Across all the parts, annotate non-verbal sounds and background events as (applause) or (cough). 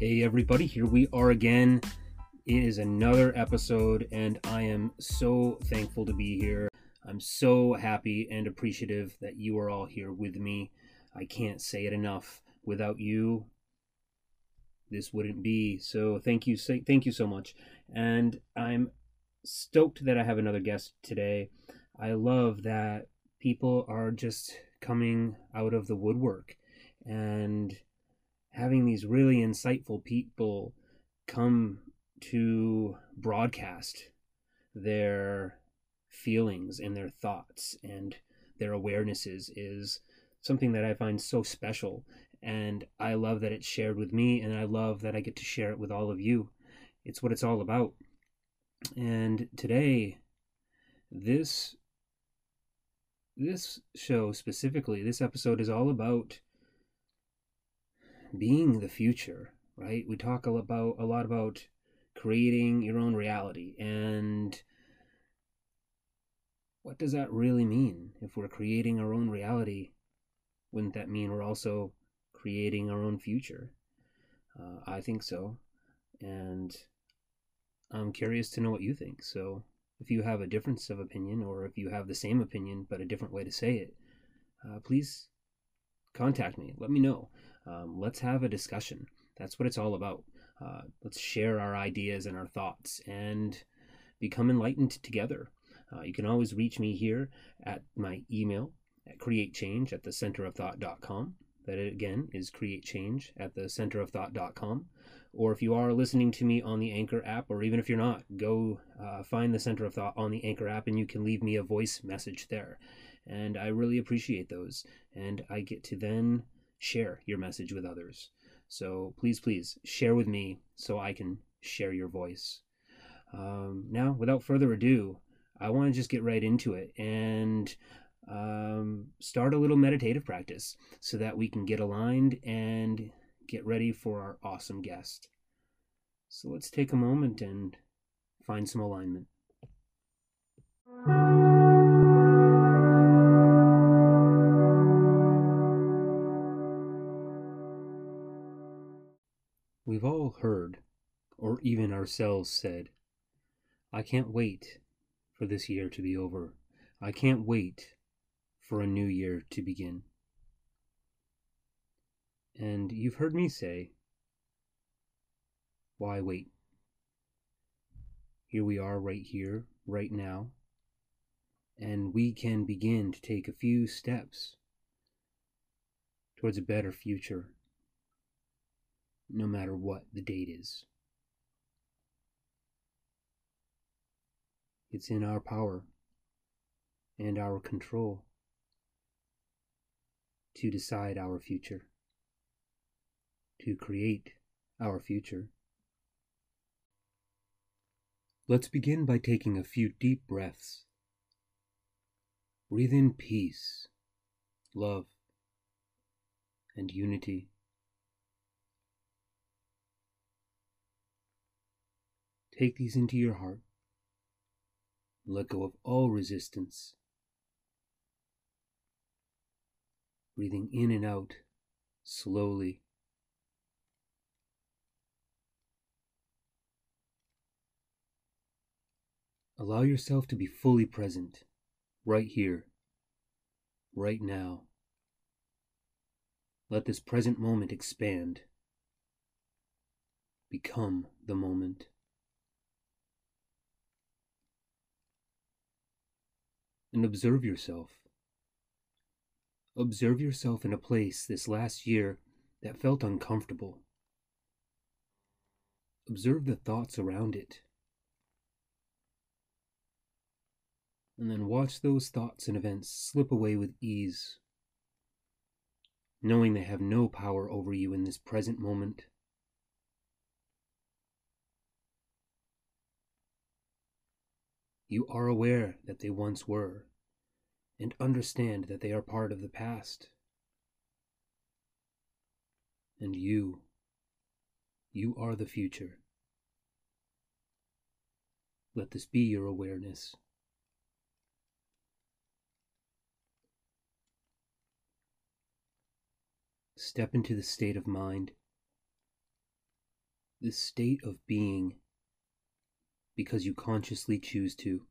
Hey, everybody, here we are again. It is another episode, and I am so thankful to be here. I'm so happy and appreciative that you are all here with me. I can't say it enough. Without you, this wouldn't be. So thank you, thank you so much. And I'm stoked that I have another guest today. I love that people are just coming out of the woodwork and having these really insightful people come to broadcast their feelings and their thoughts and their awarenesses is something that I find so special. And I love that it's shared with me, and I love that I get to share it with all of you. It's what it's all about. And today, this this show specifically, this episode is all about being the future, right? We talk about a lot about creating your own reality and what does that really mean? If we're creating our own reality, wouldn't that mean we're also creating our own future? Uh, I think so. And I'm curious to know what you think. So if you have a difference of opinion or if you have the same opinion but a different way to say it, uh, please contact me. Let me know. Um, let's have a discussion. That's what it's all about. Uh, let's share our ideas and our thoughts and become enlightened together. Uh, you can always reach me here at my email at createchange at the center of thought.com. That again is createchange at the center of thought.com. Or if you are listening to me on the Anchor app, or even if you're not, go uh, find the Center of Thought on the Anchor app and you can leave me a voice message there. And I really appreciate those. And I get to then share your message with others. So please, please share with me so I can share your voice. Um, now, without further ado, I want to just get right into it and um, start a little meditative practice so that we can get aligned and get ready for our awesome guest. So let's take a moment and find some alignment. We've all heard, or even ourselves said, I can't wait for this year to be over. I can't wait for a new year to begin. And you've heard me say, why wait? Here we are, right here, right now, and we can begin to take a few steps towards a better future no matter what the date is. It's in our power and our control to decide our future, to create our future. Let's begin by taking a few deep breaths. Breathe in peace, love, and unity. Take these into your heart. Let go of all resistance. Breathing in and out slowly. Allow yourself to be fully present, right here, right now. Let this present moment expand. Become the moment. And observe yourself. Observe yourself in a place this last year that felt uncomfortable. Observe the thoughts around it. And then watch those thoughts and events slip away with ease, knowing they have no power over you in this present moment. You are aware that they once were, and understand that they are part of the past. And you, you are the future. Let this be your awareness. Step into the state of mind this state of being because you consciously choose to.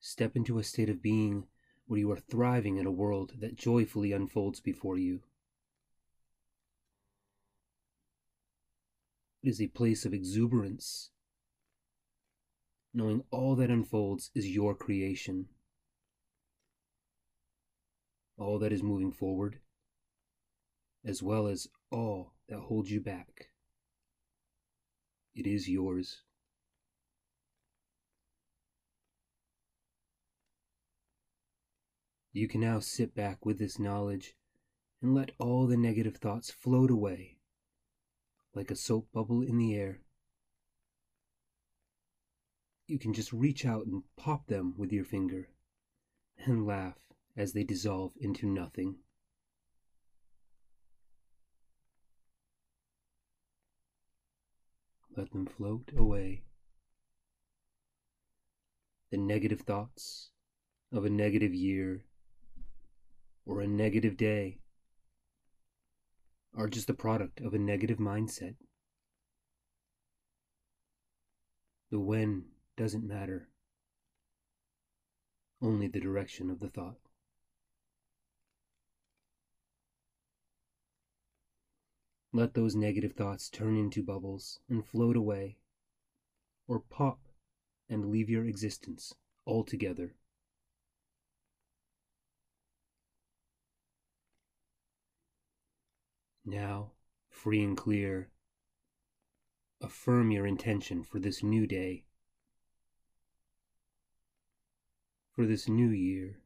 Step into a state of being where you are thriving in a world that joyfully unfolds before you. It is a place of exuberance, knowing all that unfolds is your creation. All that is moving forward, as well as all that holds you back. It is yours. You can now sit back with this knowledge and let all the negative thoughts float away like a soap bubble in the air. You can just reach out and pop them with your finger and laugh as they dissolve into nothing. Let them float away. The negative thoughts of a negative year or a negative day are just the product of a negative mindset. The when doesn't matter, only the direction of the thought. Let those negative thoughts turn into bubbles and float away, or pop and leave your existence altogether. Now, free and clear, affirm your intention for this new day, for this new year.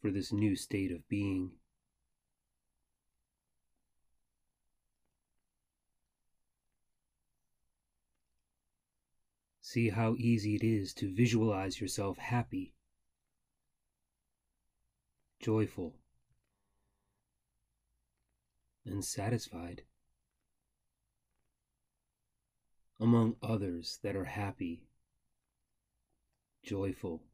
for this new state of being. See how easy it is to visualize yourself happy, joyful, and satisfied among others that are happy, joyful,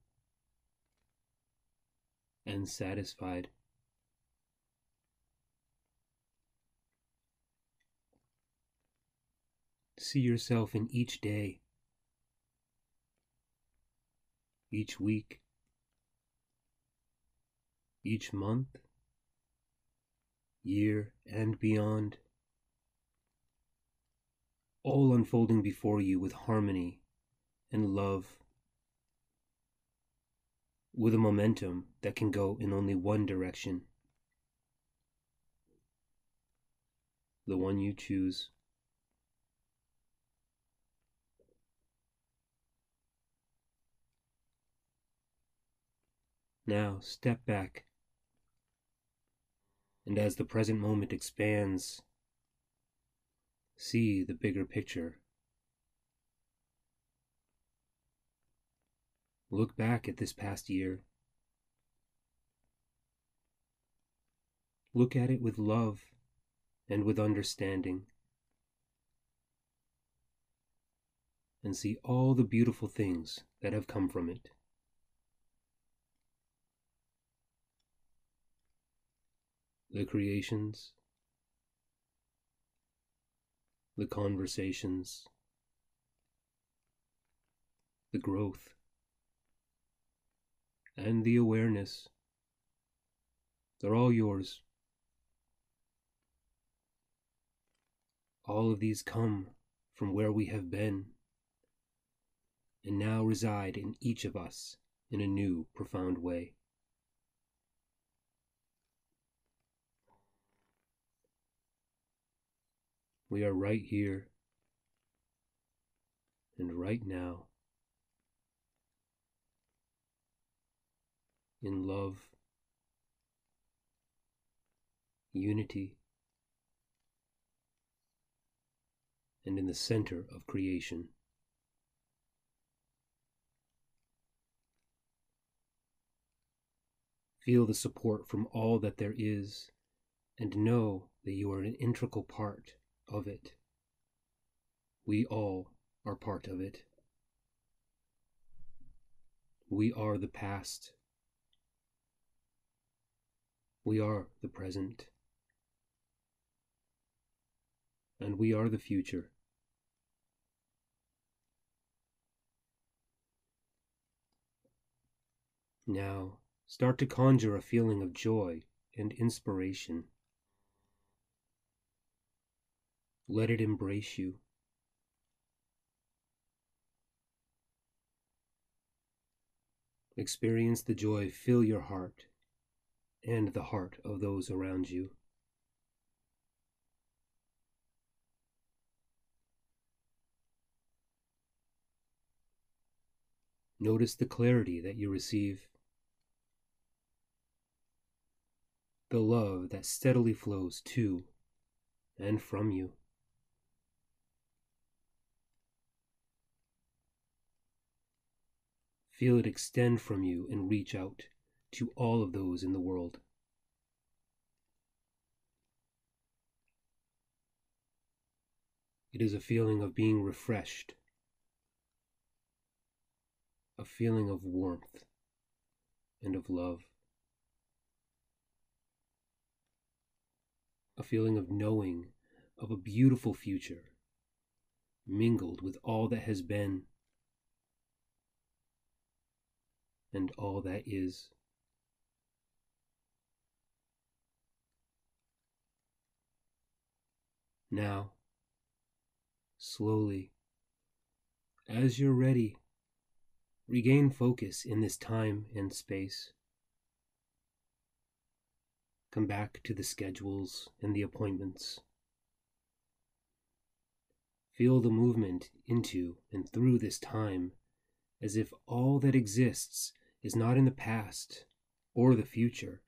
and satisfied. See yourself in each day, each week, each month, year, and beyond, all unfolding before you with harmony and love with a momentum that can go in only one direction. The one you choose. Now step back, and as the present moment expands, see the bigger picture. Look back at this past year. Look at it with love and with understanding. And see all the beautiful things that have come from it. The creations, the conversations, the growth and the awareness. They're all yours. All of these come from where we have been and now reside in each of us in a new, profound way. We are right here and right now. in love, unity, and in the center of creation. Feel the support from all that there is, and know that you are an integral part of it. We all are part of it. We are the past We are the present. And we are the future. Now, start to conjure a feeling of joy and inspiration. Let it embrace you. Experience the joy fill your heart and the heart of those around you. Notice the clarity that you receive, the love that steadily flows to and from you. Feel it extend from you and reach out to all of those in the world. It is a feeling of being refreshed, a feeling of warmth and of love, a feeling of knowing of a beautiful future mingled with all that has been and all that is. Now, slowly, as you're ready, regain focus in this time and space. Come back to the schedules and the appointments. Feel the movement into and through this time as if all that exists is not in the past or the future,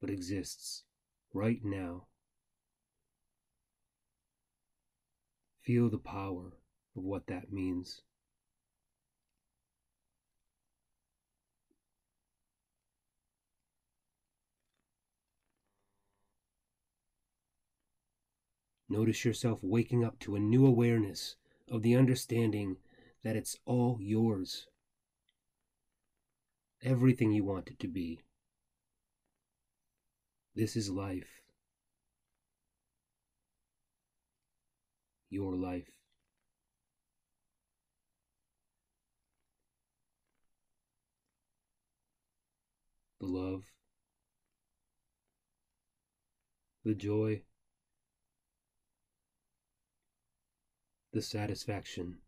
but exists right now. Feel the power of what that means. Notice yourself waking up to a new awareness of the understanding that it's all yours. Everything you want it to be. This is life. Your life. The love. The joy. The satisfaction.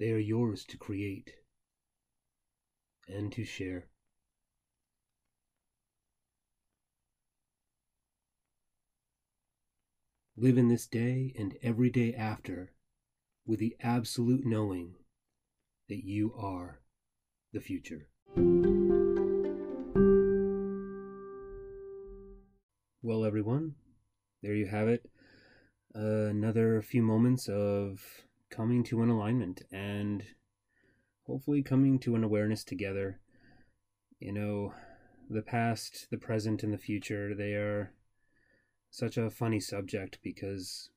They are yours to create and to share. Live in this day and every day after with the absolute knowing that you are the future. Well, everyone, there you have it. Uh, another few moments of coming to an alignment and hopefully coming to an awareness together. You know, the past, the present, and the future, they are such a funny subject because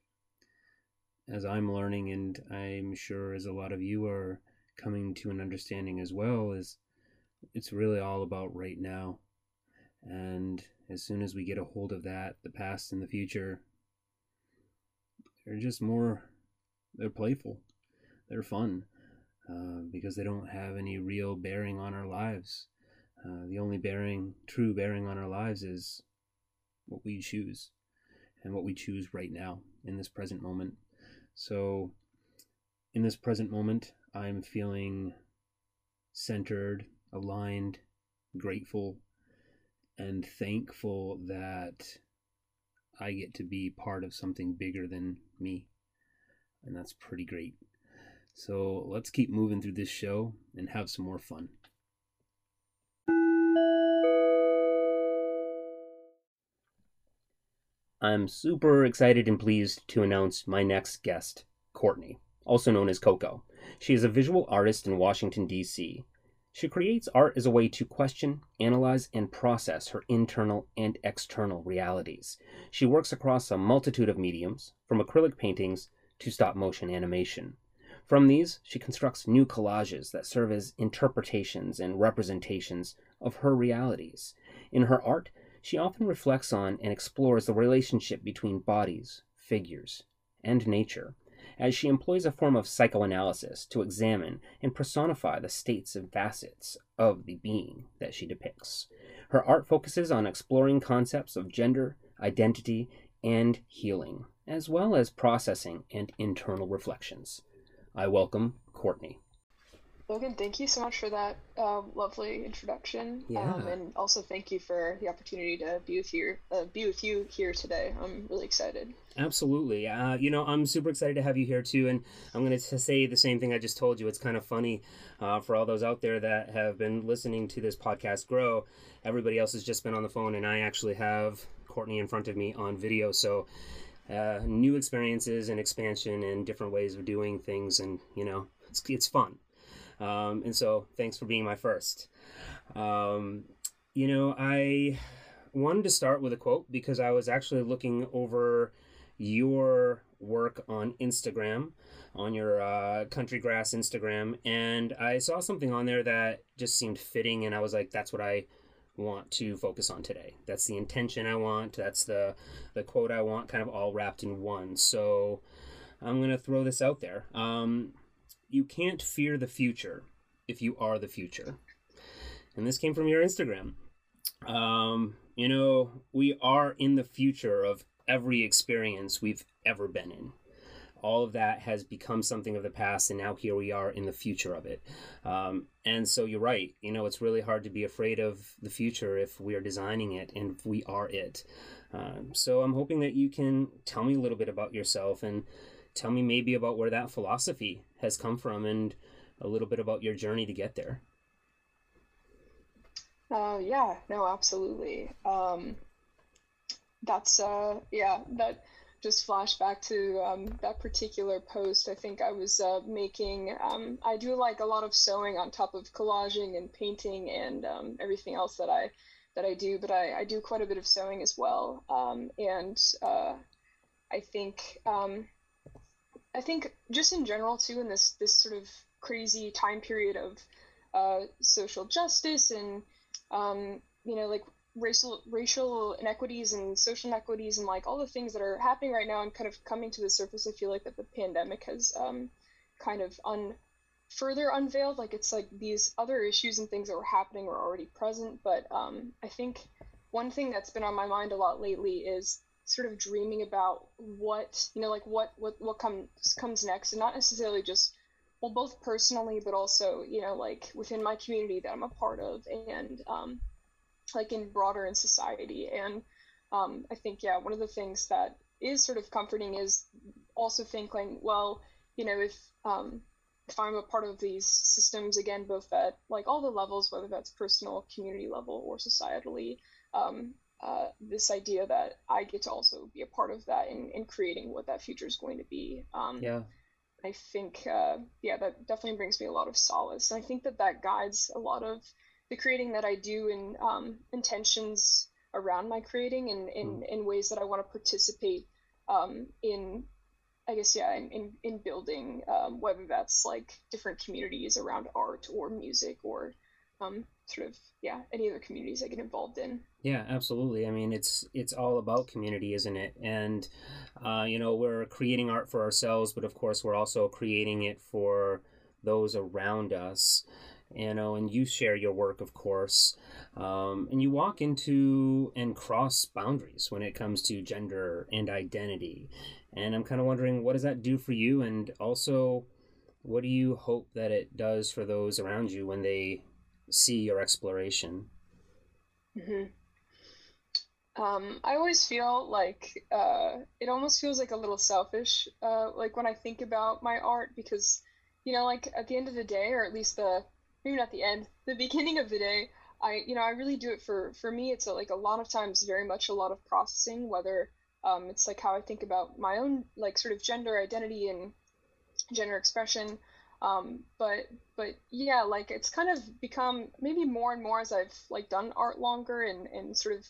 as I'm learning, and I'm sure as a lot of you are coming to an understanding as well, is it's really all about right now. And as soon as we get a hold of that, the past and the future, they're just more, they're playful, they're fun, uh, because they don't have any real bearing on our lives. Uh, the only bearing, true bearing on our lives is what we choose and what we choose right now in this present moment. So, in this present moment, I'm feeling centered, aligned, grateful, and thankful that I get to be part of something bigger than me. And that's pretty great. So, let's keep moving through this show and have some more fun. I'm super excited and pleased to announce my next guest, Courtney, also known as Coco. She is a visual artist in Washington, D.C. She creates art as a way to question, analyze, and process her internal and external realities. She works across a multitude of mediums, from acrylic paintings to stop motion animation. From these, she constructs new collages that serve as interpretations and representations of her realities. In her art, she often reflects on and explores the relationship between bodies, figures, and nature, as she employs a form of psychoanalysis to examine and personify the states and facets of the being that she depicts. Her art focuses on exploring concepts of gender, identity, and healing, as well as processing and internal reflections. I welcome Courtney. Logan, thank you so much for that uh, lovely introduction. Yeah. Um, and also thank you for the opportunity to be with you, uh, be with you here today. I'm really excited. Absolutely. Uh, you know, I'm super excited to have you here too. And I'm going to say the same thing I just told you. It's kind of funny uh, for all those out there that have been listening to this podcast grow. Everybody else has just been on the phone, and I actually have Courtney in front of me on video. So, uh, new experiences and expansion and different ways of doing things. And, you know, it's, it's fun. Um, and so, thanks for being my first. Um, you know, I wanted to start with a quote because I was actually looking over your work on Instagram, on your uh, Country Grass Instagram, and I saw something on there that just seemed fitting, and I was like, that's what I want to focus on today. That's the intention I want. That's the the quote I want, kind of all wrapped in one. So I'm gonna throw this out there. Um, you can't fear the future if you are the future. And this came from your Instagram. Um, you know, we are in the future of every experience we've ever been in. All of that has become something of the past, and now here we are in the future of it. Um, and so you're right. You know, it's really hard to be afraid of the future if we are designing it and if we are it. Um, so I'm hoping that you can tell me a little bit about yourself and tell me maybe about where that philosophy has come from and a little bit about your journey to get there. Uh, yeah, no, absolutely. Um, that's uh, yeah, that just flashback to um, that particular post. I think I was uh, making. Um, I do like a lot of sewing on top of collaging and painting and um, everything else that I that I do. But I, I do quite a bit of sewing as well. Um, and uh, I think um, I think just in general too in this this sort of crazy time period of uh, social justice and um, you know like racial racial inequities and social inequities and like all the things that are happening right now and kind of coming to the surface i feel like that the pandemic has um, kind of un further unveiled. Like it's like these other issues and things that were happening were already present. But um, i think one thing that's been on my mind a lot lately is sort of dreaming about what you know like what what what comes comes next. And not necessarily just well both personally but also you know like within my community that i'm a part of. And um, like in broader in society. And um, I think, yeah, one of the things that is sort of comforting is also thinking, well, you know, if um, if I'm a part of these systems, again, both at like all the levels, whether that's personal, community level, or societally, um, uh, this idea that I get to also be a part of that in, in creating what that future is going to be. Um, yeah. I think, uh, yeah, that definitely brings me a lot of solace. And I think that that guides a lot of the creating that I do and um, intentions around my creating and in, mm. in ways that I want to participate um, in I guess yeah in, in, in building um, whether that's like different communities around art or music or um, sort of yeah any other communities I get involved in. Yeah absolutely. I mean it's it's all about community isn't it? And uh, you know we're creating art for ourselves but of course we're also creating it for those around us you know, and you share your work, of course, um, and you walk into and cross boundaries when it comes to gender and identity. And I'm kind of wondering, what does that do for you? And also, what do you hope that it does for those around you when they see your exploration? Mm-hmm. Um, I always feel like uh, it almost feels like a little selfish, uh, like when I think about my art, because you know, like at the end of the day, or at least the maybe not the end, the beginning of the day, I you know I really do it for for me. It's a, like a lot of times very much a lot of processing, whether um, it's like how I think about my own like sort of gender identity and gender expression. Um, but but yeah, like it's kind of become maybe more and more as I've like done art longer and and sort of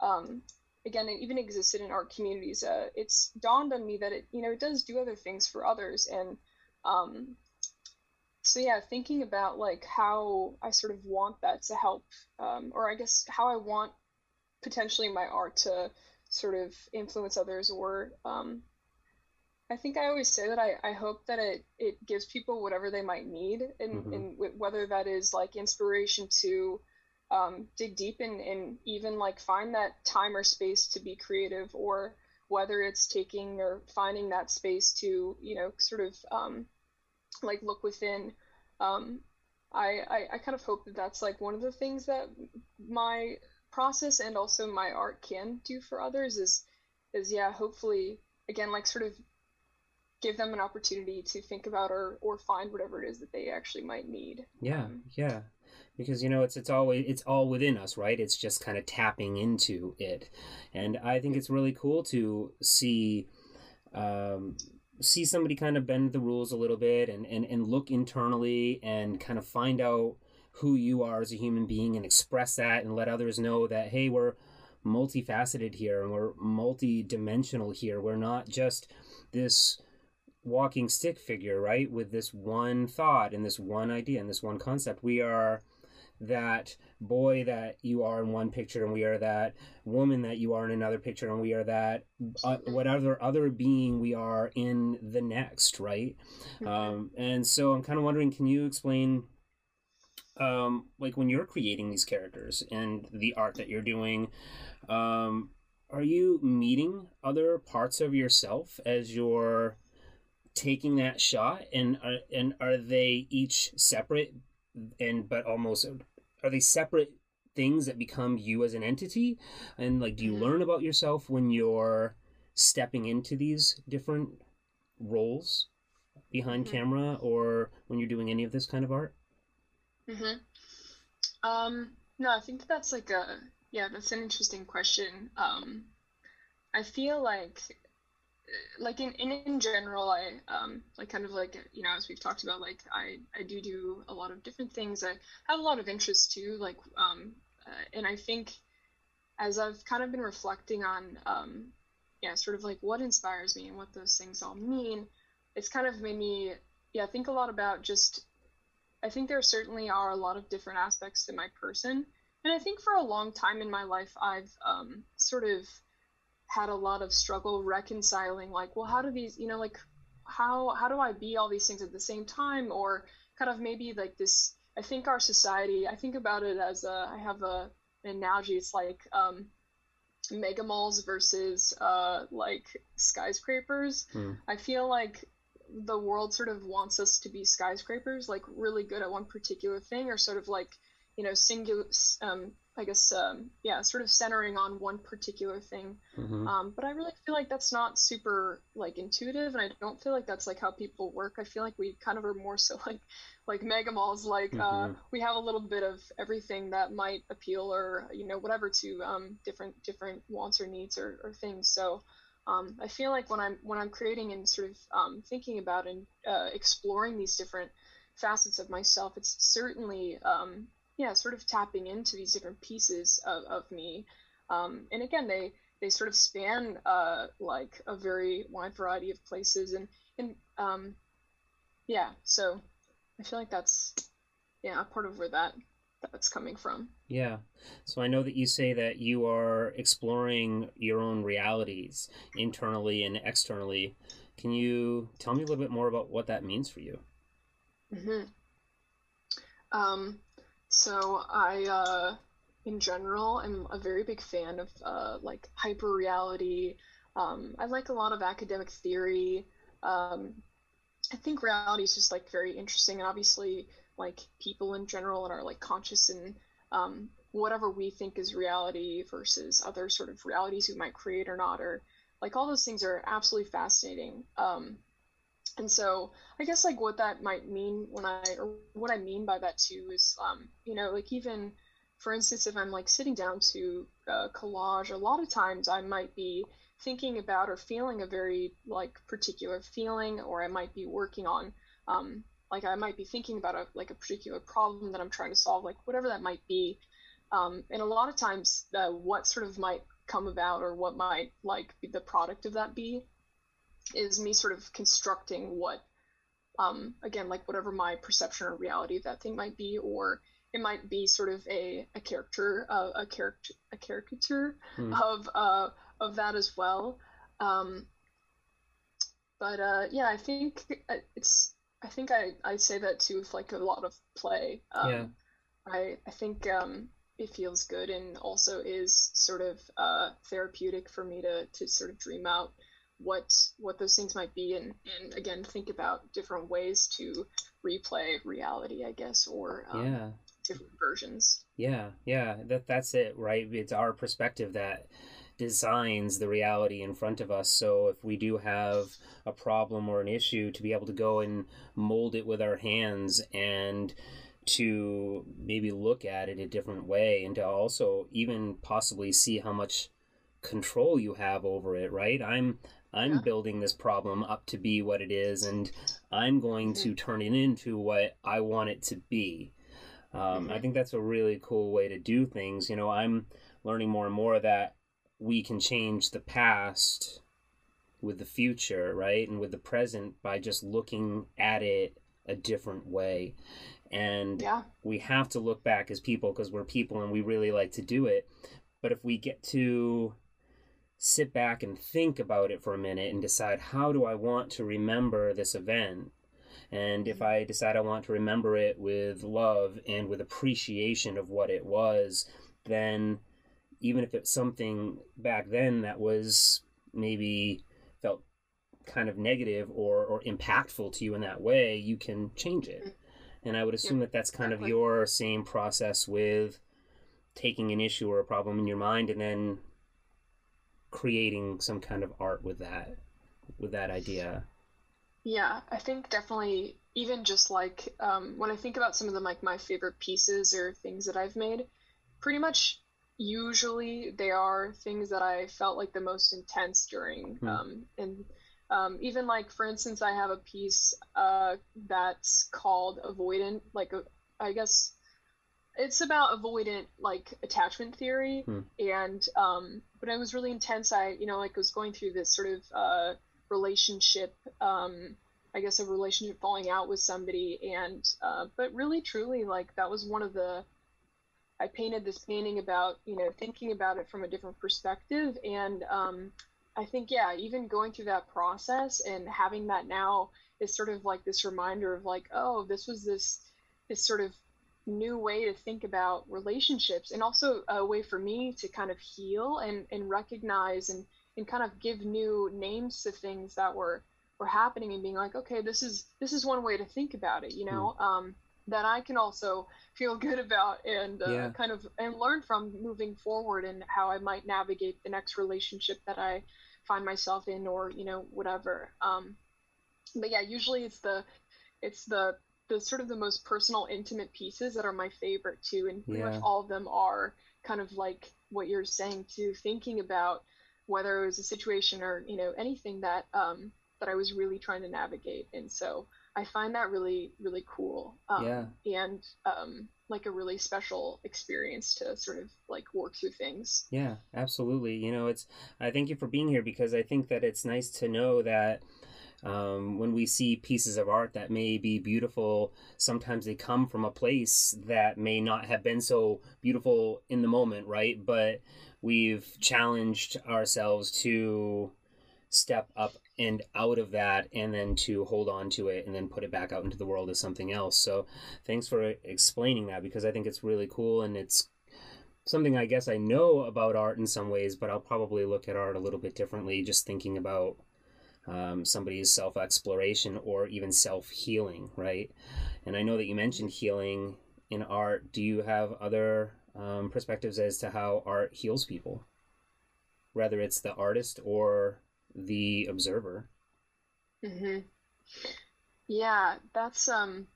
um, again it even existed in art communities. Uh, it's dawned on me that it you know it does do other things for others and Um, so yeah, thinking about like how I sort of want that to help, um, or I guess how I want potentially my art to sort of influence others, or um, I think I always say that I, I hope that it, it gives people whatever they might need, and, mm-hmm. and whether that is like inspiration to um, dig deep and, and even like find that time or space to be creative, or whether it's taking or finding that space to you know sort of um, like look within. Um, I, I I kind of hope that that's like one of the things that my process and also my art can do for others is is yeah hopefully again like sort of give them an opportunity to think about or or find whatever it is that they actually might need. Yeah um, yeah. Because you know it's it's always it's all within us right? It's just kind of tapping into it. And i think it's really cool to see um, see somebody kind of bend the rules a little bit and, and and look internally and kind of find out who you are as a human being and express that and let others know that hey we're multifaceted here and we're multi-dimensional here. We're not just this walking stick figure right with this one thought and this one idea and this one concept. We are that boy that you are in one picture and we are that woman that you are in another picture and we are that uh, whatever other being we are in the next right mm-hmm. um, and so i'm kind of wondering can you explain um, like when you're creating these characters and the art that you're doing um, are you meeting other parts of yourself as you're taking that shot and are, and are they each separate and but almost are they separate things that become you as an entity and like do you mm-hmm. learn about yourself when you're stepping into these different roles behind mm-hmm. camera or when you're doing any of this kind of art mm-hmm. um no i think that's like a yeah that's an interesting question um i feel like like in, in in general i um like kind of like you know as we've talked about like i i do do a lot of different things. I have a lot of interests too like um uh, and i think as i've kind of been reflecting on um yeah sort of like what inspires me and what those things all mean it's kind of made me yeah think a lot about just i think there certainly are a lot of different aspects to my person. And i think for a long time in my life i've um sort of had a lot of struggle reconciling like well how do these you know like how how do i be all these things at the same time? Or kind of maybe like this i think our society i think about it as a i have a an analogy. It's like um mega malls versus uh like skyscrapers. Hmm. i feel like the world sort of wants us to be skyscrapers like really good at one particular thing or sort of like you know singular um I guess, um, yeah, sort of centering on one particular thing. Mm-hmm. Um, but I really feel like that's not super like intuitive, and I don't feel like that's like how people work. I feel like we kind of are more so (laughs) like like mega malls. Like uh, mm-hmm. uh, we have a little bit of everything that might appeal or you know whatever to um, different different wants or needs or, or things. So. Um, I feel like when I'm when I'm creating and sort of um, thinking about and uh, exploring these different facets of myself, it's certainly um, yeah, sort of tapping into these different pieces of, of me. Um, and again, they they sort of span uh, like a very wide variety of places, and and um, yeah, so I feel like that's yeah a part of where that that's coming from. Yeah. So I know that you say that you are exploring your own realities internally and externally. Can you tell me a little bit more about what that means for you? Mm-hmm. Um, so I, uh, in general, am a very big fan of uh, like hyper reality. Um, I like a lot of academic theory. Um, I think reality is just like very interesting, and obviously, like people in general and are like conscious in um, whatever we think is reality versus other sort of realities we might create or not, or like all those things are absolutely fascinating. Um, and so i guess like what that might mean when i or what i mean by that too is um you know like even for instance if i'm like sitting down to uh, collage a lot of times i might be thinking about or feeling a very like particular feeling or i might be working on um like i might be thinking about a like a particular problem that i'm trying to solve like whatever that might be. Um and a lot of times uh, what sort of might come about or what might like be the product of that be is me sort of constructing what um, again, like whatever my perception or reality of that thing might be, or it might be sort of a, a character, uh, a character, a caricature mm. of uh, of that as well. Um, but uh, yeah, I think it's. I think I, I say that too with like a lot of play. Um, yeah. I I think um, it feels good and also is sort of uh, therapeutic for me to to sort of dream out what what those things might be and and again think about different ways to replay reality i guess or um, yeah. different versions. Yeah yeah that that's it right? It's our perspective that designs the reality in front of us. So if we do have a problem or an issue to be able to go and mold it with our hands and to maybe look at it a different way and to also even possibly see how much control you have over it right? I'm I'm yeah. building this problem up to be what it is, and I'm going mm-hmm. to turn it into what I want it to be. Um, mm-hmm. I think that's a really cool way to do things. You know, I'm learning more and more that we can change the past with the future, right? And with the present by just looking at it a different way. And yeah. we have to look back as people because we're people and we really like to do it. But if we get to sit back and think about it for a minute and decide how do I want to remember this event? And if I decide I want to remember it with love and with appreciation of what it was, then even if it's something back then that was maybe felt kind of negative or, or impactful to you in that way, you can change it. Mm-hmm. And I would assume yeah, that that's kind exactly. of your same process with taking an issue or a problem in your mind and then creating some kind of art with that with that idea yeah i think definitely even just like um, when i think about some of the like my favorite pieces or things that i've made pretty much usually they are things that i felt like the most intense during hmm. um, and um, even like for instance i have a piece uh, that's called avoidant like a, I guess it's about avoidant like attachment theory. Hmm. and um but it was really intense i you know like was going through this sort of uh relationship um i guess a relationship falling out with somebody. And uh but really truly like that was one of the i painted this painting about you know thinking about it from a different perspective. And um i think yeah even going through that process and having that now is sort of like this reminder of like oh this was this this sort of new way to think about relationships and also a way for me to kind of heal and, and recognize and, and kind of give new names to things that were were happening and being like okay this is this is one way to think about it you know mm. um, that i can also feel good about and uh, yeah. kind of and learn from moving forward and how i might navigate the next relationship that i find myself in or you know whatever um, but yeah usually it's the it's the the sort of the most personal, intimate pieces that are my favorite too, and pretty yeah. much all of them are kind of like what you're saying too, thinking about whether it was a situation or you know anything that um, that I was really trying to navigate, and so I find that really really cool. Um, yeah. And um, like a really special experience to sort of like work through things. Yeah, absolutely. You know, it's I thank you for being here because I think that it's nice to know that um, when we see pieces of art that may be beautiful, sometimes they come from a place that may not have been so beautiful in the moment, right? But we've challenged ourselves to step up and out of that and then to hold on to it and then put it back out into the world as something else. So thanks for explaining that because I think it's really cool and it's something I guess I know about art in some ways, but I'll probably look at art a little bit differently just thinking about um, somebody's self exploration or even self healing, right? And I know that you mentioned healing in art. Do you have other um, perspectives as to how art heals people, whether it's the artist or the observer? Mm-hmm. Yeah, that's um,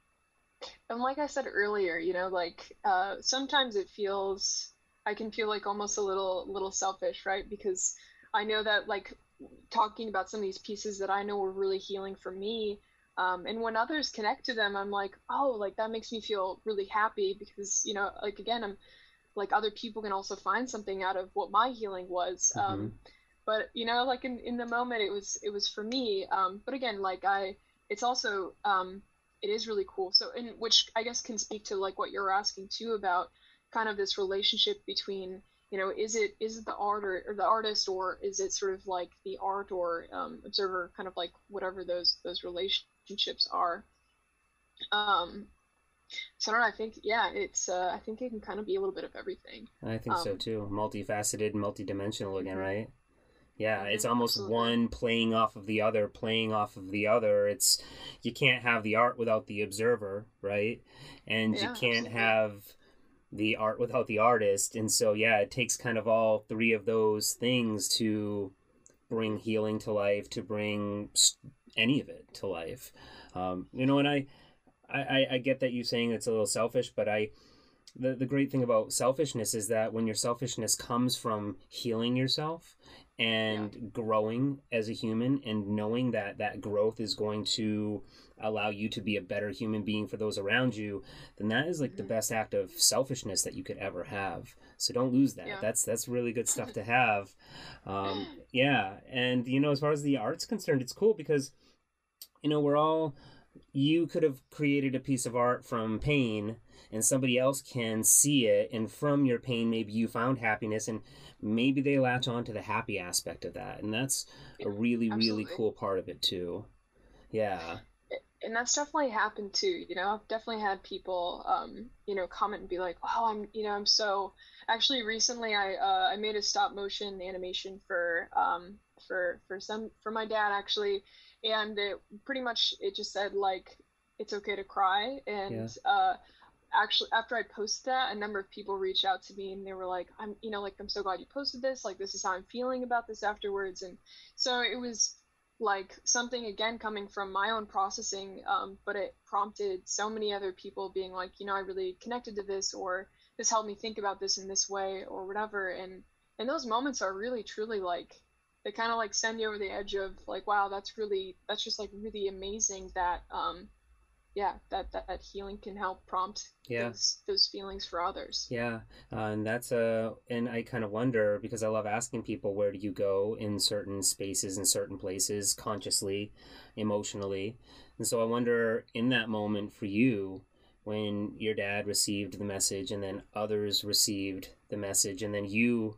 and like I said earlier, you know, like uh, sometimes it feels I can feel like almost a little little selfish, right? Because I know that like talking about some of these pieces that I know were really healing for me. Um, and when others connect to them, I'm like, oh, like that makes me feel really happy because, you know, like again, I'm like other people can also find something out of what my healing was. Mm-hmm. Um, but you know, like in, in the moment, it was it was for me. Um, but again, like I it's also um, it is really cool. So, in which I guess can speak to like what you're asking too about kind of this relationship between you know is it is it the art or, or the artist or is it sort of like the art or um, observer kind of like whatever those those relationships are um so I don't know. I think yeah, it's. Uh, I think it can kind of be a little bit of everything. I think um, so too. Multifaceted, multidimensional again, mm-hmm. right? Yeah, it's mm-hmm, almost absolutely. one playing off of the other, playing off of the other. It's you can't have the art without the observer, right? And yeah, you can't absolutely. have the art without the artist. And so yeah, it takes kind of all three of those things to bring healing to life, to bring any of it to life. Um, you know, and I I, I get that you saying it's a little selfish, but I the, the great thing about selfishness is that when your selfishness comes from healing yourself and yeah. growing as a human and knowing that that growth is going to allow you to be a better human being for those around you then that is like mm-hmm. the best act of selfishness that you could ever have so don't lose that yeah. that's that's really good stuff to (laughs) have um, (gasps) yeah and you know as far as the art's concerned it's cool because you know we're all you could have created a piece of art from pain and somebody else can see it and from your pain maybe you found happiness and maybe they latch on to the happy aspect of that and that's a really Absolutely. really cool part of it too yeah and that's definitely happened too you know i've definitely had people um you know comment and be like oh i'm you know i'm so actually recently i uh, i made a stop motion animation for um for for some for my dad actually and it pretty much it just said like it's okay to cry and yeah. uh actually after i posted that a number of people reached out to me and they were like i'm you know like i'm so glad you posted this. Like this is how i'm feeling about this afterwards. And so it was like something again coming from my own processing um, but it prompted so many other people being like you know i really connected to this or this helped me think about this in this way or whatever. And and those moments are really truly like they kind of like send you over the edge of like wow that's really that's just like really amazing that um yeah that that, that healing can help prompt yeah. those, those feelings for others yeah uh, and that's a and i kind of wonder because i love asking people where do you go in certain spaces in certain places consciously emotionally and so i wonder in that moment for you when your dad received the message and then others received the message and then you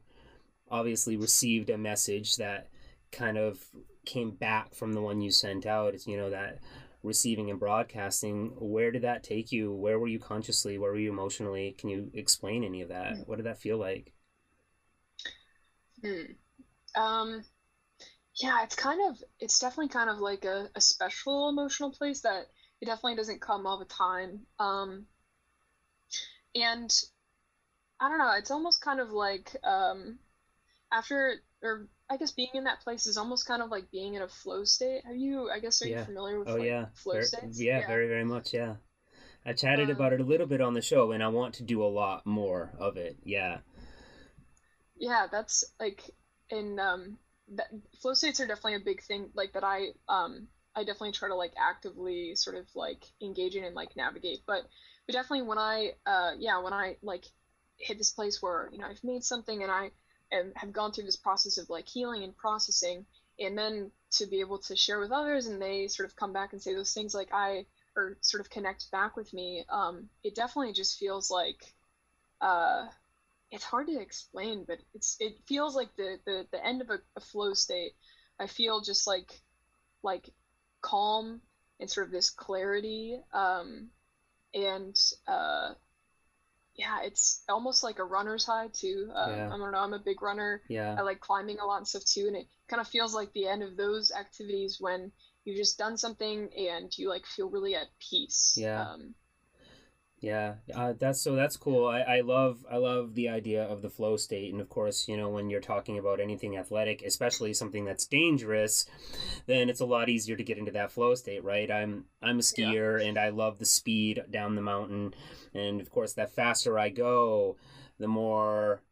obviously received a message that kind of came back from the one you sent out. It's, you know, that receiving and broadcasting. Where did that take you? Where were you consciously? Where were you emotionally? Can you explain any of that? What did that feel like? Hmm. Um, yeah, it's kind of, it's definitely kind of like a, a special emotional place that it definitely doesn't come all the time. Um, and I don't know, it's almost kind of like, um, after or I guess being in that place is almost kind of like being in a flow state. Have you? I guess are yeah. you familiar with? Oh like, yeah, flow very, states. Yeah, yeah, very very much. Yeah, I chatted um, about it a little bit on the show, and I want to do a lot more of it. Yeah. Yeah, that's like in um, that, flow states are definitely a big thing. Like that, I um, I definitely try to like actively sort of like engage in and like navigate. But but definitely when I uh yeah when I like hit this place where you know I've made something and I and have gone through this process of like healing and processing and then to be able to share with others and they sort of come back and say those things like i or sort of connect back with me um, it definitely just feels like uh, it's hard to explain but it's it feels like the the, the end of a, a flow state. I feel just like like calm and sort of this clarity um, and uh, yeah, it's almost like a runner's high too. Um, yeah. I don't know. I'm a big runner. Yeah. I like climbing a lot and stuff too, and it kind of feels like the end of those activities when you've just done something and you like feel really at peace. Yeah. Um, yeah, uh, that's so that's cool. I, I love I love the idea of the flow state, and of course, you know, when you're talking about anything athletic, especially something that's dangerous, then it's a lot easier to get into that flow state, right? I'm I'm a skier, yeah. and I love the speed down the mountain, and of course, that faster I go, the more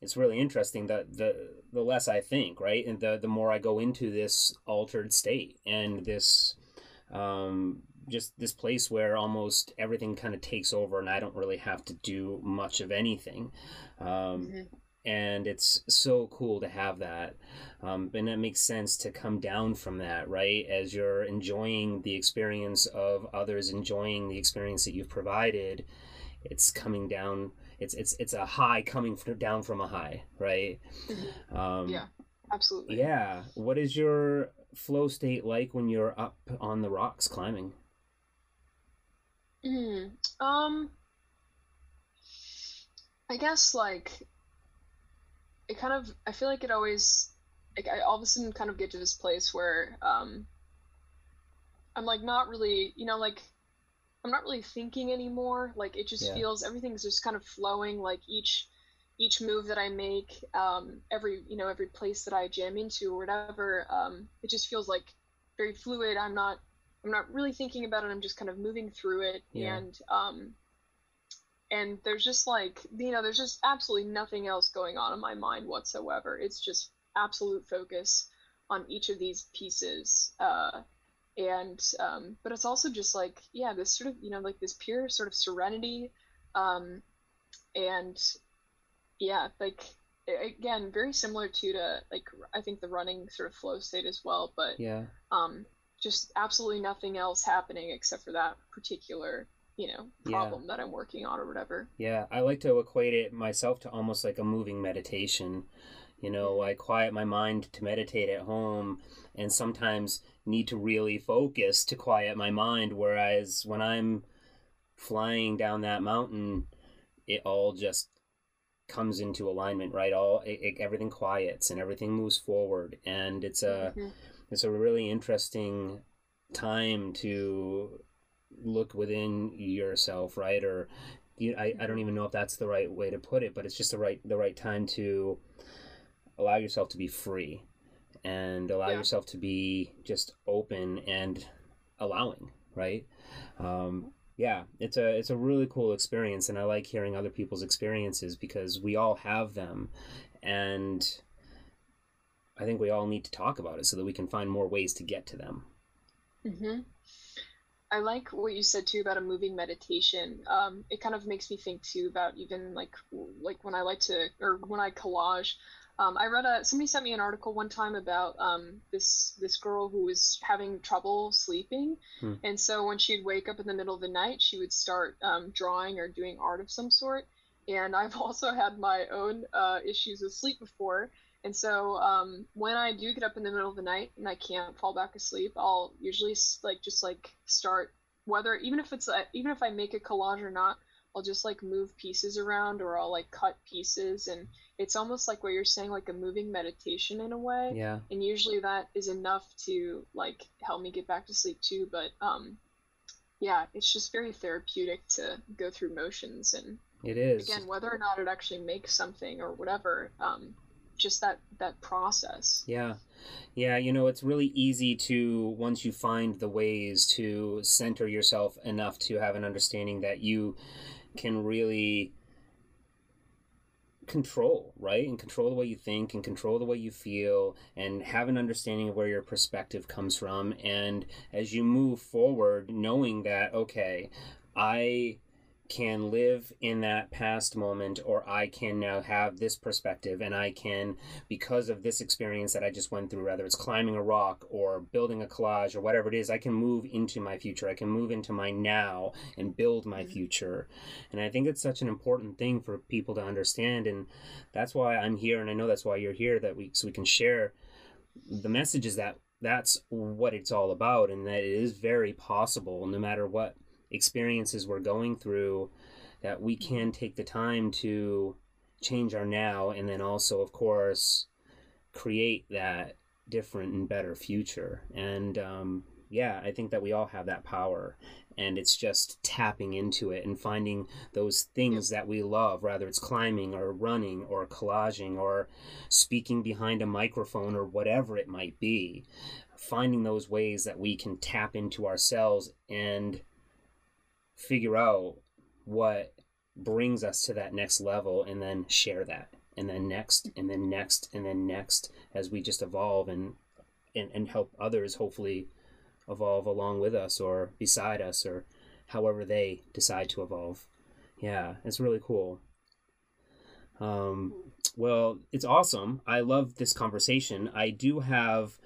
it's really interesting. that the the less I think, right, and the the more I go into this altered state and this um, just this place where almost everything kind of takes over and I don't really have to do much of anything. Um, mm-hmm. and it's so cool to have that um, and it makes sense to come down from that right as you're enjoying the experience of others enjoying the experience that you've provided it's coming down it's it's it's a high coming from, down from a high right mm-hmm. um, yeah absolutely yeah what is your flow state like when you're up on the rocks climbing mm, um i guess like it kind of I feel like it always like I all of a sudden kind of get to this place where um I'm like not really you know like I'm not really thinking anymore. Like it just yeah. feels everything's just kind of flowing like each each move that I make um every you know every place that I jam into or whatever um it just feels like very fluid. I'm not I'm not really thinking about it I'm just kind of moving through it. Yeah. and um and there's just like you know there's just absolutely nothing else going on in my mind whatsoever. It's just absolute focus on each of these pieces uh, and um, but it's also just like yeah this sort of you know like this pure sort of serenity um, and yeah like again very similar to to like i think the running sort of flow state as well but yeah. um just absolutely nothing else happening except for that particular you know problem yeah. that i'm working on or whatever yeah i like to equate it myself to almost like a moving meditation you know i quiet my mind to meditate at home and sometimes need to really focus to quiet my mind whereas when i'm flying down that mountain it all just comes into alignment right all it, it, everything quiets and everything moves forward and it's a mm-hmm. It's a really interesting time to look within yourself, right? Or you, I, I don't even know if that's the right way to put it, but it's just the right the right time to allow yourself to be free and allow yeah. yourself to be just open and allowing, right? Um, yeah, it's a it's a really cool experience, and I like hearing other people's experiences because we all have them, and I think we all need to talk about it so that we can find more ways to get to them. Mm-hmm. I like what you said too about a moving meditation. Um, it kind of makes me think too about even like like when I like to or when I collage. Um, I read a somebody sent me an article one time about um, this this girl who was having trouble sleeping, hmm. and so when she'd wake up in the middle of the night, she would start um, drawing or doing art of some sort. And I've (laughs) also had my own uh, issues with sleep before, and so um, when I do get up in the middle of the night and I can't fall back asleep, I'll usually like just like start whether even if it's uh, even if I make a collage or not, I'll just like move pieces around or I'll like cut pieces and it's almost like what you're saying like a moving meditation in a way. Yeah. And usually that is enough to like help me get back to sleep too, but um yeah, it's just very therapeutic to go through motions and it is. Again, whether or not it actually makes something or whatever, um, just that that process. Yeah. Yeah you know it's really easy to once you find the ways to center yourself enough to have an understanding that you can really control right? And control the way you think and control the way you feel and have an understanding of where your perspective comes from. And as you move forward knowing that okay i can live in that past moment or I can now have this perspective and I can because of this experience that I just went through whether it's climbing a rock or building a collage or whatever it is I can move into my future I can move into my now and build my mm-hmm. future and I think it's such an important thing for people to understand and that's why I'm here and I know that's why you're here that we so we can share the message is that that's what it's all about and that it is very possible no matter what experiences we're going through that we can take the time to change our now and then also of course create that different and better future. And um, yeah i think that we all have that power and it's just tapping into it and finding those things that we love whether it's climbing or running or collaging or speaking behind a microphone or whatever it might be finding those ways that we can tap into ourselves and figure out what brings us to that next level and then share that and then next and then next and then next as we just evolve and and, and help others hopefully evolve along with us or beside us or however they decide to evolve yeah it's really cool um, well, it's awesome. I love this conversation. I do have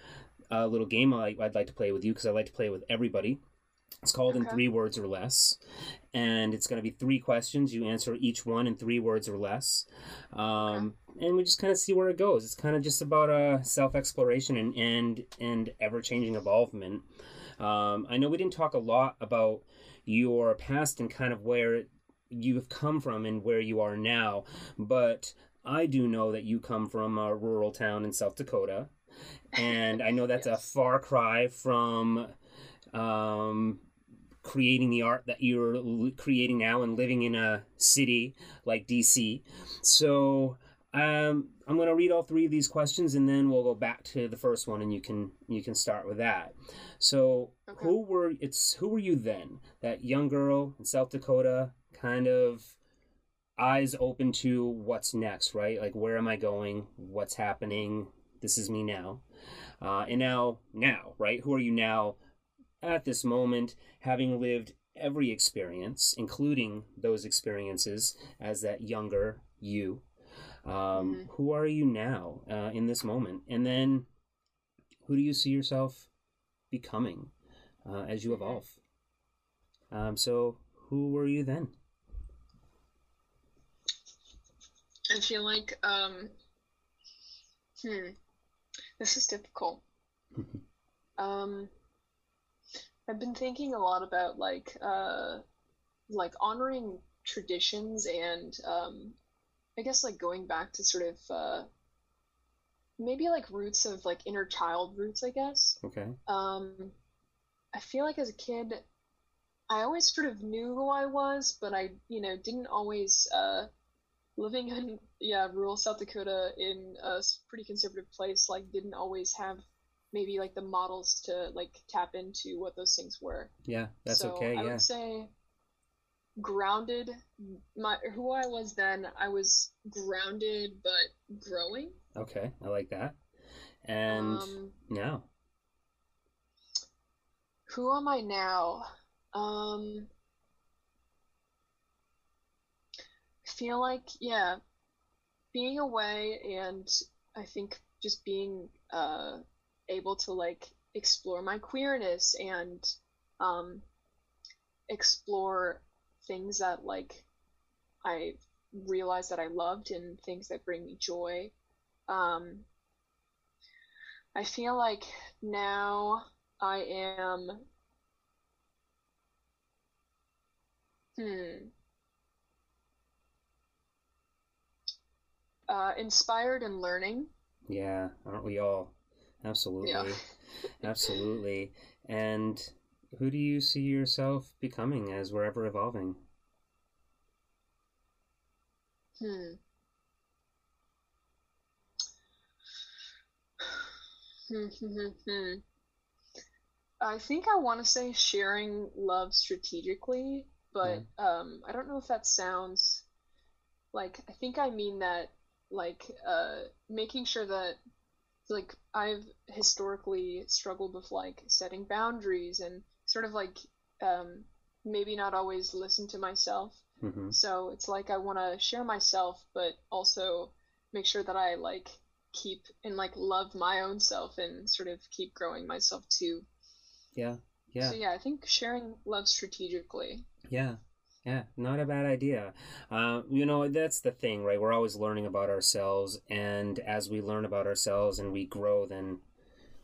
a little game I, would like to play with you because I like to play with everybody. It's called okay. in three words or less, and it's going to be three questions. You answer each one in three words or less, um, okay. and we just kind of see where it goes. It's kind of just about uh, self exploration and and and ever changing involvement. Um, I know we didn't talk a lot about your past and kind of where you have come from and where you are now, but I do know that you come from a rural town in South Dakota, and I know that's (laughs) yes. a far cry from um, creating the art that you're creating now and living in a city like DC. So um, I'm going to read all three of these questions, and then we'll go back to the first one, and you can you can start with that. So okay. who were it's who were you then? That young girl in South Dakota, kind of eyes open to what's next, right? Like where am I going? What's happening? This is me now. Uh, and now, now, right? Who are you now at this moment, having lived every experience, including those experiences as that younger you? Um, mm-hmm. Who are you now uh, in this moment? And then who do you see yourself becoming uh, as you mm-hmm. evolve? Um, so, who were you then? I feel like, um, hmm, this is difficult. (laughs) um, I've been thinking a lot about like, uh, like honoring traditions and, um, I guess like going back to sort of, uh, maybe like roots of like inner child roots, I guess. Okay. Um, I feel like as a kid, I always sort of knew who I was, but I, you know, didn't always, uh, living in yeah rural South Dakota in a pretty conservative place like didn't always have maybe like the models to like tap into what those things were. Yeah, that's so okay. I yeah. would say grounded. My who I was then, I was grounded but growing. Okay, I like that. And um, now, who am I now? Um, feel like yeah, being away and I think just being uh, able to like explore my queerness and um, explore things that like I realized that I loved and things that bring me joy. Um, I feel like now I am. Hmm. uh, inspired and learning. Yeah, aren't we all? Absolutely. Yeah. Absolutely. And who do you see yourself becoming as we're ever evolving? Hmm. Hmm, hmm, hmm, I think I want to say sharing love strategically, but yeah. um, I don't know if that sounds like I think I mean that like uh, making sure that like I've historically struggled with like setting boundaries and sort of like um, maybe not always listen to myself. Mm-hmm. So it's like I want to share myself, but also make sure that I like keep and like love my own self and sort of keep growing myself too. Yeah. Yeah. So yeah, I think sharing love strategically. Yeah. Yeah, not a bad idea. Uh, you know, that's the thing, right? We're always learning about ourselves, and as we learn about ourselves and we grow, then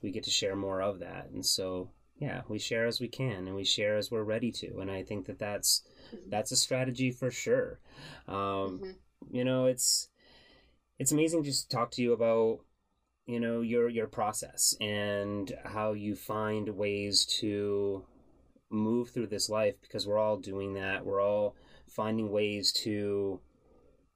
we get to share more of that. And so, yeah, we share as we can, and we share as we're ready to. And I think that that's mm-hmm. that's a strategy for sure. Um, mm-hmm. You know, it's it's amazing just to talk to you about you know your your process and how you find ways to move through this life because we're all doing that. We're all finding ways to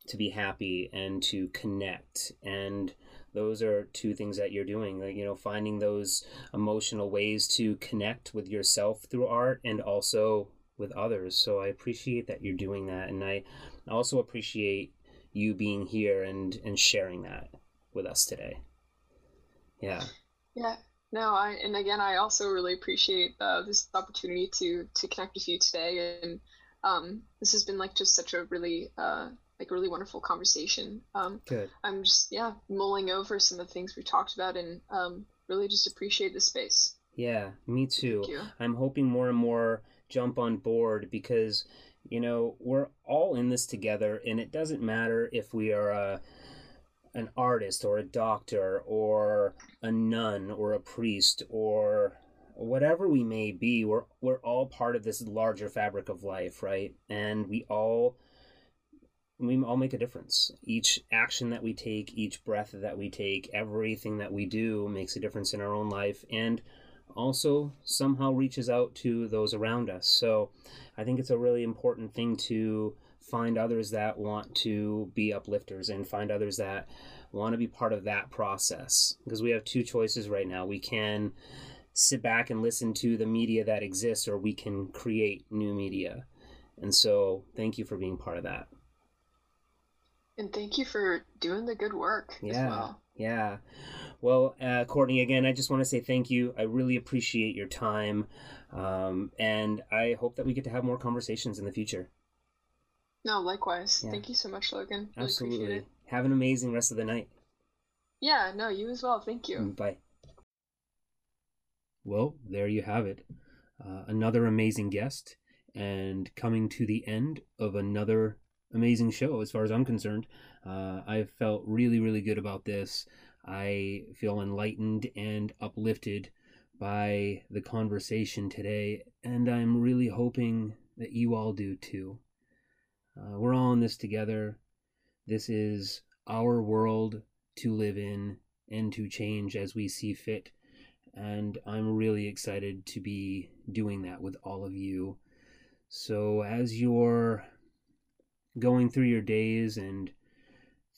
to be happy and to connect. And those are two things that you're doing like you know finding those emotional ways to connect with yourself through art and also with others. So i appreciate that you're doing that. And i also appreciate you being here and and sharing that with us today. Yeah. Yeah no, I and again, I also really appreciate uh, this opportunity to to connect with you today, and um, this has been like just such a really, uh, like a really wonderful conversation. Um, Good. I'm just yeah mulling over some of the things we talked about and um, really just appreciate the space. Yeah, me too. I'm hoping more and more jump on board because you know we're all in this together, and it doesn't matter if we are a an artist or a doctor or a nun or a priest or whatever we may be we're we're all part of this larger fabric of life right? And we all we all make a difference. Each action that we take each breath that we take everything that we do makes a difference in our own life and also somehow reaches out to those around us. So i think it's a really important thing to find others that want to be uplifters and find others that want to be part of that process. Because we have two choices right now. We can sit back and listen to the media that exists or we can create new media. And so thank you for being part of that. And thank you for doing the good work as yeah well. yeah. Well uh, courtney again i just want to say thank you. I really appreciate your time um, and i hope that we get to have more conversations in the future No, likewise. Yeah. Thank you so much, Logan. Really absolutely have an amazing rest of the night Yeah, no, you as well. Thank you. Mm, Bye. Well, there you have it. Uh, another amazing guest, and coming to the end of another amazing show, as far as I'm concerned. Uh, I felt really, really good about this. I feel enlightened and uplifted by the conversation today, and I'm really hoping that you all do too. Uh, we're all in this together. This is our world to live in and to change as we see fit. And I'm really excited to be doing that with all of you. So, as you're going through your days and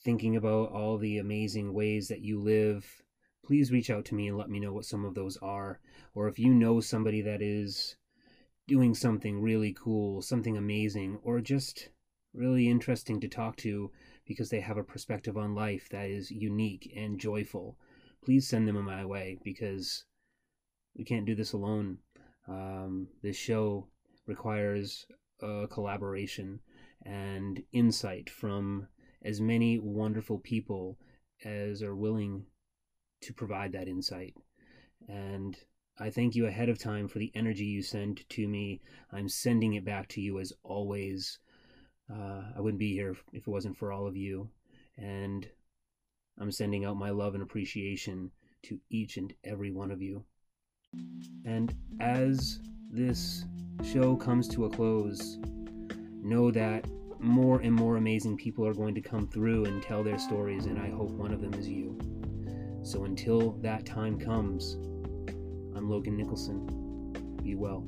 thinking about all the amazing ways that you live, please reach out to me and let me know what some of those are. Or if you know somebody that is doing something really cool, something amazing, or just really interesting to talk to because they have a perspective on life that is unique and joyful, please send them my way because we can't do this alone. Um, this show requires collaboration and insight from as many wonderful people as are willing to provide that insight. And I thank you ahead of time for the energy you send to me. I'm sending it back to you as always. Uh, I wouldn't be here if it wasn't for all of you. And I'm sending out my love and appreciation to each and every one of you. And as this show comes to a close, know that more and more amazing people are going to come through and tell their stories, and I hope one of them is you. So until that time comes, I'm Logan Nicholson. Be well.